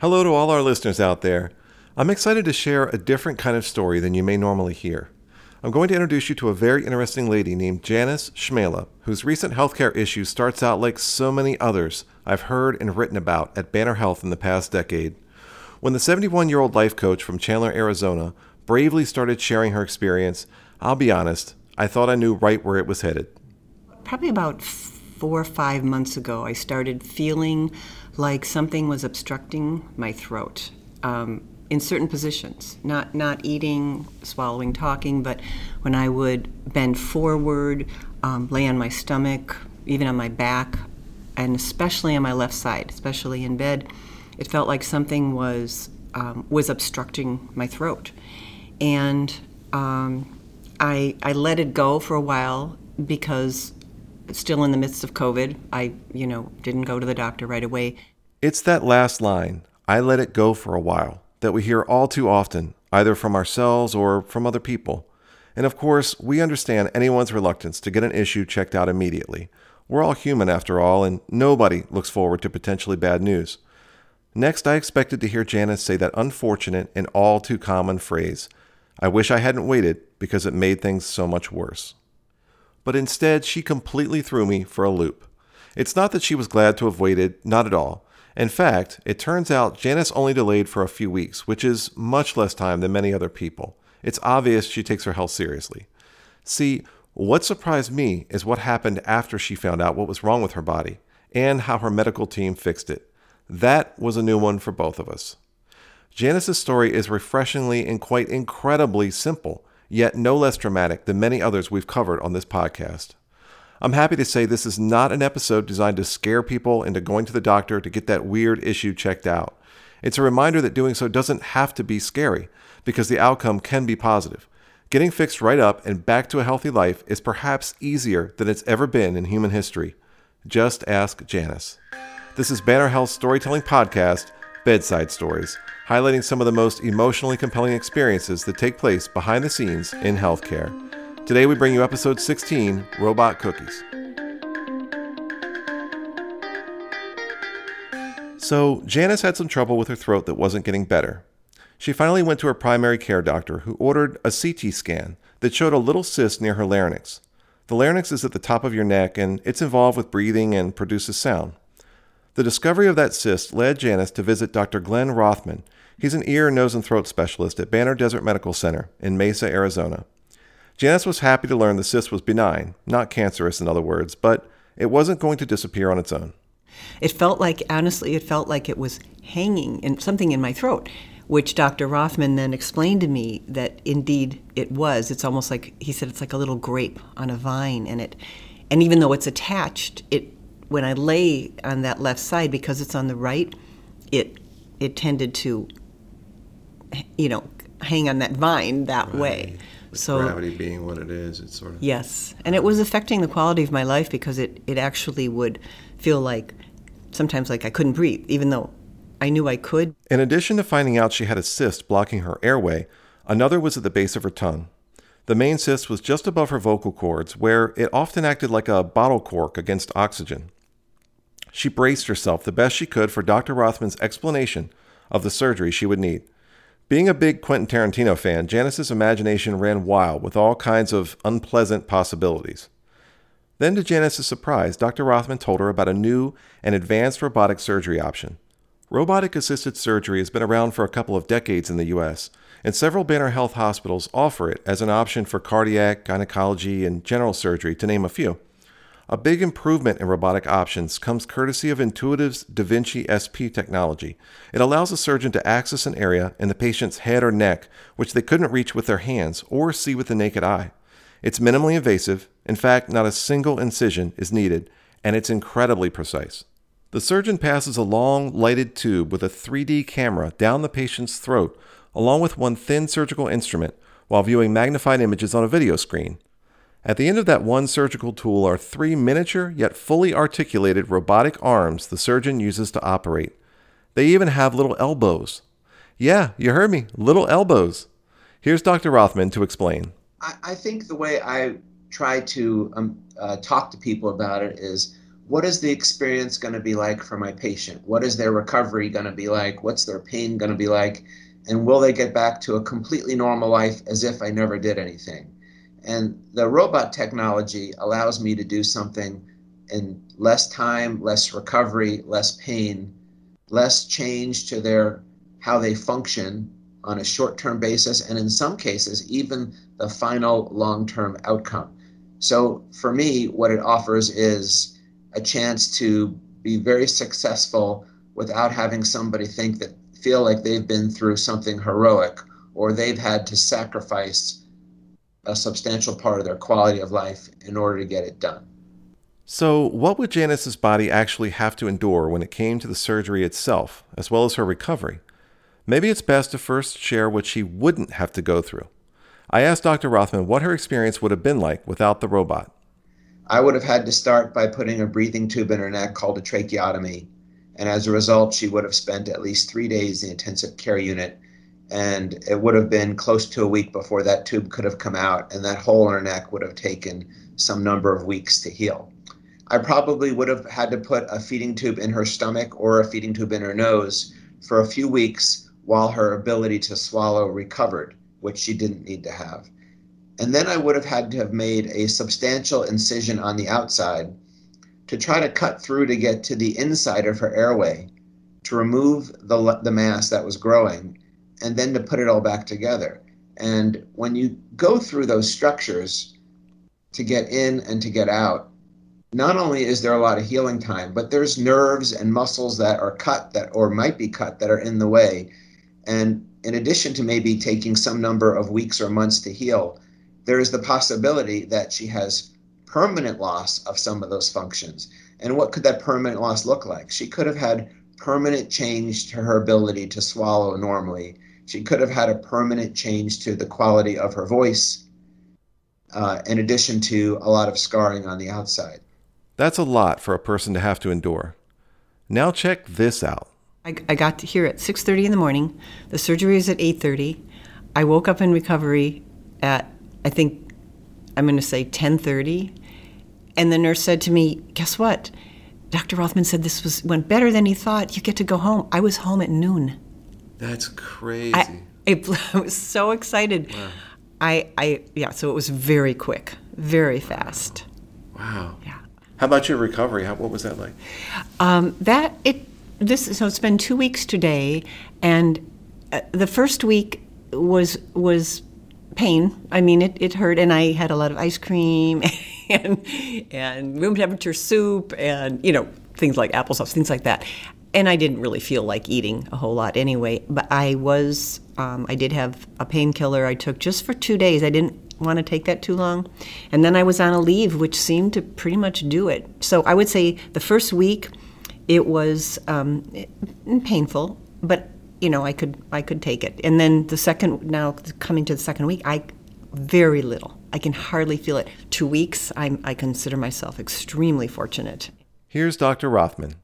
Hello to all our listeners out there. I'm excited to share a different kind of story than you may normally hear. I'm going to introduce you to a very interesting lady named Janice Schmela, whose recent healthcare issue starts out like so many others I've heard and written about at Banner Health in the past decade. When the 71 year old life coach from Chandler, Arizona, bravely started sharing her experience, I'll be honest, I thought I knew right where it was headed. Probably about four or five months ago, I started feeling like something was obstructing my throat um, in certain positions. Not not eating, swallowing, talking, but when I would bend forward, um, lay on my stomach, even on my back, and especially on my left side, especially in bed, it felt like something was um, was obstructing my throat, and um, I, I let it go for a while because still in the midst of COVID, I, you know, didn't go to the doctor right away. It's that last line, I let it go for a while, that we hear all too often, either from ourselves or from other people. And of course, we understand anyone's reluctance to get an issue checked out immediately. We're all human after all, and nobody looks forward to potentially bad news. Next, I expected to hear Janice say that unfortunate and all too common phrase, I wish I hadn't waited because it made things so much worse. But instead, she completely threw me for a loop. It's not that she was glad to have waited, not at all. In fact, it turns out Janice only delayed for a few weeks, which is much less time than many other people. It's obvious she takes her health seriously. See, what surprised me is what happened after she found out what was wrong with her body and how her medical team fixed it. That was a new one for both of us. Janice's story is refreshingly and quite incredibly simple, yet no less dramatic than many others we've covered on this podcast. I'm happy to say this is not an episode designed to scare people into going to the doctor to get that weird issue checked out. It's a reminder that doing so doesn't have to be scary, because the outcome can be positive. Getting fixed right up and back to a healthy life is perhaps easier than it's ever been in human history. Just ask Janice. This is Banner Health Storytelling Podcast, Bedside Stories highlighting some of the most emotionally compelling experiences that take place behind the scenes in healthcare. Today, we bring you episode 16 Robot Cookies. So, Janice had some trouble with her throat that wasn't getting better. She finally went to her primary care doctor, who ordered a CT scan that showed a little cyst near her larynx. The larynx is at the top of your neck and it's involved with breathing and produces sound. The discovery of that cyst led Janice to visit Dr. Glenn Rothman He's an ear, nose, and throat specialist at Banner Desert Medical Center in Mesa, Arizona. Janice was happy to learn the cyst was benign, not cancerous, in other words, but it wasn't going to disappear on its own. It felt like, honestly, it felt like it was hanging in something in my throat, which Dr. Rothman then explained to me that indeed it was. It's almost like he said it's like a little grape on a vine, and it, and even though it's attached, it when I lay on that left side because it's on the right, it it tended to you know, hang on that vine that right. way. With so gravity being what it is, it's sort of yes, and it was affecting the quality of my life because it it actually would feel like sometimes like I couldn't breathe, even though I knew I could. In addition to finding out she had a cyst blocking her airway, another was at the base of her tongue. The main cyst was just above her vocal cords, where it often acted like a bottle cork against oxygen. She braced herself the best she could for Dr. Rothman's explanation of the surgery she would need. Being a big Quentin Tarantino fan, Janice's imagination ran wild with all kinds of unpleasant possibilities. Then, to Janice's surprise, Dr. Rothman told her about a new and advanced robotic surgery option. Robotic assisted surgery has been around for a couple of decades in the U.S., and several Banner Health hospitals offer it as an option for cardiac, gynecology, and general surgery, to name a few. A big improvement in robotic options comes courtesy of Intuitive's Da Vinci SP technology. It allows a surgeon to access an area in the patient's head or neck which they couldn't reach with their hands or see with the naked eye. It's minimally invasive, in fact, not a single incision is needed, and it's incredibly precise. The surgeon passes a long, lighted tube with a 3D camera down the patient's throat, along with one thin surgical instrument, while viewing magnified images on a video screen. At the end of that one surgical tool are three miniature yet fully articulated robotic arms the surgeon uses to operate. They even have little elbows. Yeah, you heard me, little elbows. Here's Dr. Rothman to explain. I, I think the way I try to um, uh, talk to people about it is what is the experience going to be like for my patient? What is their recovery going to be like? What's their pain going to be like? And will they get back to a completely normal life as if I never did anything? And the robot technology allows me to do something in less time, less recovery, less pain, less change to their how they function on a short-term basis and in some cases even the final long-term outcome. So for me what it offers is a chance to be very successful without having somebody think that feel like they've been through something heroic or they've had to sacrifice a substantial part of their quality of life in order to get it done. So, what would Janice's body actually have to endure when it came to the surgery itself, as well as her recovery? Maybe it's best to first share what she wouldn't have to go through. I asked Dr. Rothman what her experience would have been like without the robot. I would have had to start by putting a breathing tube in her neck called a tracheotomy. And as a result, she would have spent at least three days in the intensive care unit. And it would have been close to a week before that tube could have come out. And that hole in her neck would have taken some number of weeks to heal. I probably would have had to put a feeding tube in her stomach or a feeding tube in her nose for a few weeks while her ability to swallow recovered, which she didn't need to have. And then I would have had to have made a substantial incision on the outside to try to cut through to get to the inside of her airway to remove the, the mass that was growing and then to put it all back together. And when you go through those structures to get in and to get out, not only is there a lot of healing time, but there's nerves and muscles that are cut that or might be cut that are in the way and in addition to maybe taking some number of weeks or months to heal, there is the possibility that she has permanent loss of some of those functions. And what could that permanent loss look like? She could have had permanent change to her ability to swallow normally. She could have had a permanent change to the quality of her voice, uh, in addition to a lot of scarring on the outside. That's a lot for a person to have to endure. Now check this out. I, I got here at 6.30 in the morning. The surgery is at 8.30. I woke up in recovery at, I think, I'm going to say 10.30. And the nurse said to me, guess what? Dr. Rothman said this was went better than he thought. You get to go home. I was home at noon. That's crazy. I, I, I was so excited. Wow. I, I, yeah, so it was very quick, very fast. Wow. Yeah. How about your recovery? How, what was that like? Um, that, it, this so it's been two weeks today, and uh, the first week was was pain. I mean, it, it hurt, and I had a lot of ice cream and and room temperature soup, and you know things like applesauce, things like that. And I didn't really feel like eating a whole lot anyway. But I was, um, I did have a painkiller I took just for two days. I didn't want to take that too long. And then I was on Aleve, which seemed to pretty much do it. So I would say the first week it was um, painful, but you know I could I could take it. And then the second now coming to the second week, I very little. I can hardly feel it. Two weeks, i I consider myself extremely fortunate. Here's Dr. Rothman.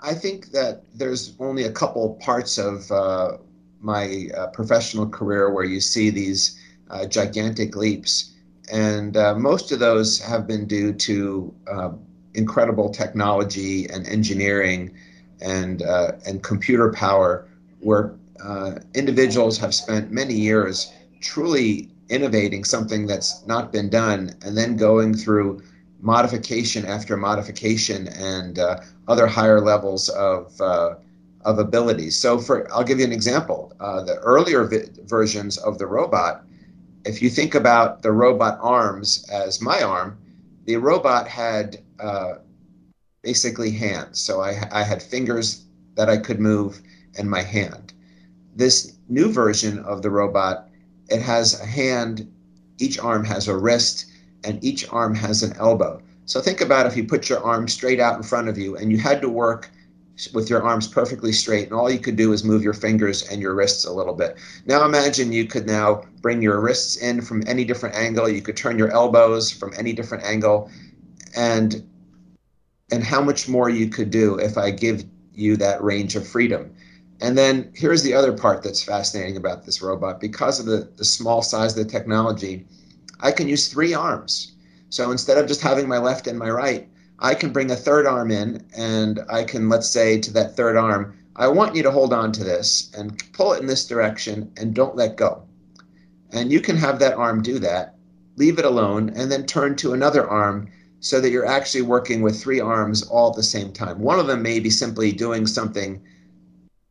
I think that there's only a couple parts of uh, my uh, professional career where you see these uh, gigantic leaps, and uh, most of those have been due to uh, incredible technology and engineering and uh, and computer power, where uh, individuals have spent many years truly innovating something that's not been done, and then going through modification after modification and uh, other higher levels of uh, of abilities. So, for I'll give you an example. Uh, the earlier vi- versions of the robot, if you think about the robot arms as my arm, the robot had uh, basically hands. So I, I had fingers that I could move and my hand. This new version of the robot, it has a hand, each arm has a wrist, and each arm has an elbow. So think about if you put your arm straight out in front of you and you had to work with your arms perfectly straight and all you could do is move your fingers and your wrists a little bit. Now imagine you could now bring your wrists in from any different angle, you could turn your elbows from any different angle and and how much more you could do if I give you that range of freedom. And then here's the other part that's fascinating about this robot. Because of the, the small size of the technology, I can use three arms. So instead of just having my left and my right, I can bring a third arm in and I can, let's say, to that third arm, I want you to hold on to this and pull it in this direction and don't let go. And you can have that arm do that, leave it alone, and then turn to another arm so that you're actually working with three arms all at the same time. One of them may be simply doing something,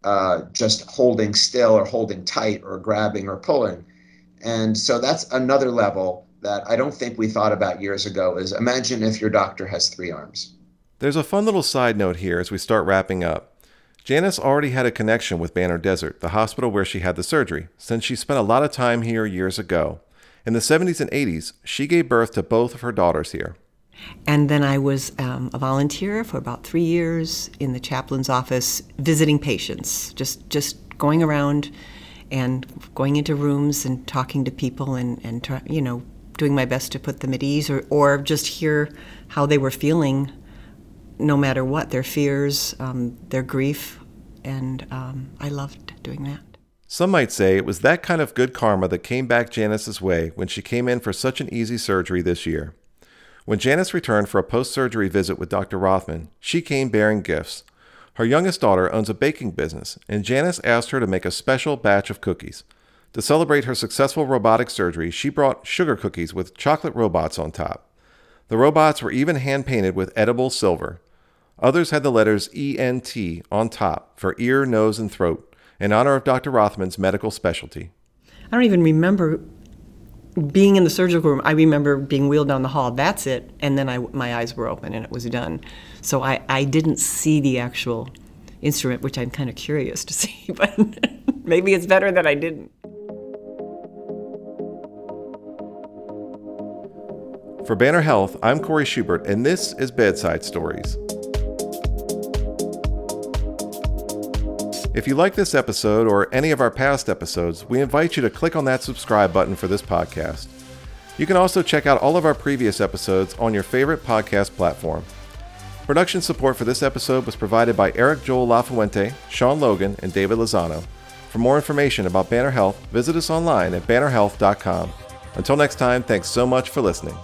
uh, just holding still or holding tight or grabbing or pulling. And so that's another level that I don't think we thought about years ago is imagine if your doctor has three arms. There's a fun little side note here as we start wrapping up. Janice already had a connection with Banner Desert, the hospital where she had the surgery, since she spent a lot of time here years ago. In the 70s and 80s, she gave birth to both of her daughters here. And then I was um, a volunteer for about three years in the chaplain's office, visiting patients, just just going around and going into rooms and talking to people and and try, you know doing my best to put them at ease or or just hear how they were feeling, no matter what their fears, um, their grief, and um, I loved doing that. Some might say it was that kind of good karma that came back Janice's way when she came in for such an easy surgery this year. When Janice returned for a post surgery visit with Dr. Rothman, she came bearing gifts. Her youngest daughter owns a baking business, and Janice asked her to make a special batch of cookies. To celebrate her successful robotic surgery, she brought sugar cookies with chocolate robots on top. The robots were even hand painted with edible silver. Others had the letters ENT on top for ear, nose, and throat, in honor of Dr. Rothman's medical specialty. I don't even remember being in the surgical room, I remember being wheeled down the hall. That's it. And then I, my eyes were open and it was done. So I, I didn't see the actual instrument, which I'm kind of curious to see, but maybe it's better that I didn't. For Banner Health, I'm Corey Schubert, and this is Bedside Stories. If you like this episode or any of our past episodes, we invite you to click on that subscribe button for this podcast. You can also check out all of our previous episodes on your favorite podcast platform. Production support for this episode was provided by Eric Joel Lafuente, Sean Logan, and David Lozano. For more information about Banner Health, visit us online at bannerhealth.com. Until next time, thanks so much for listening.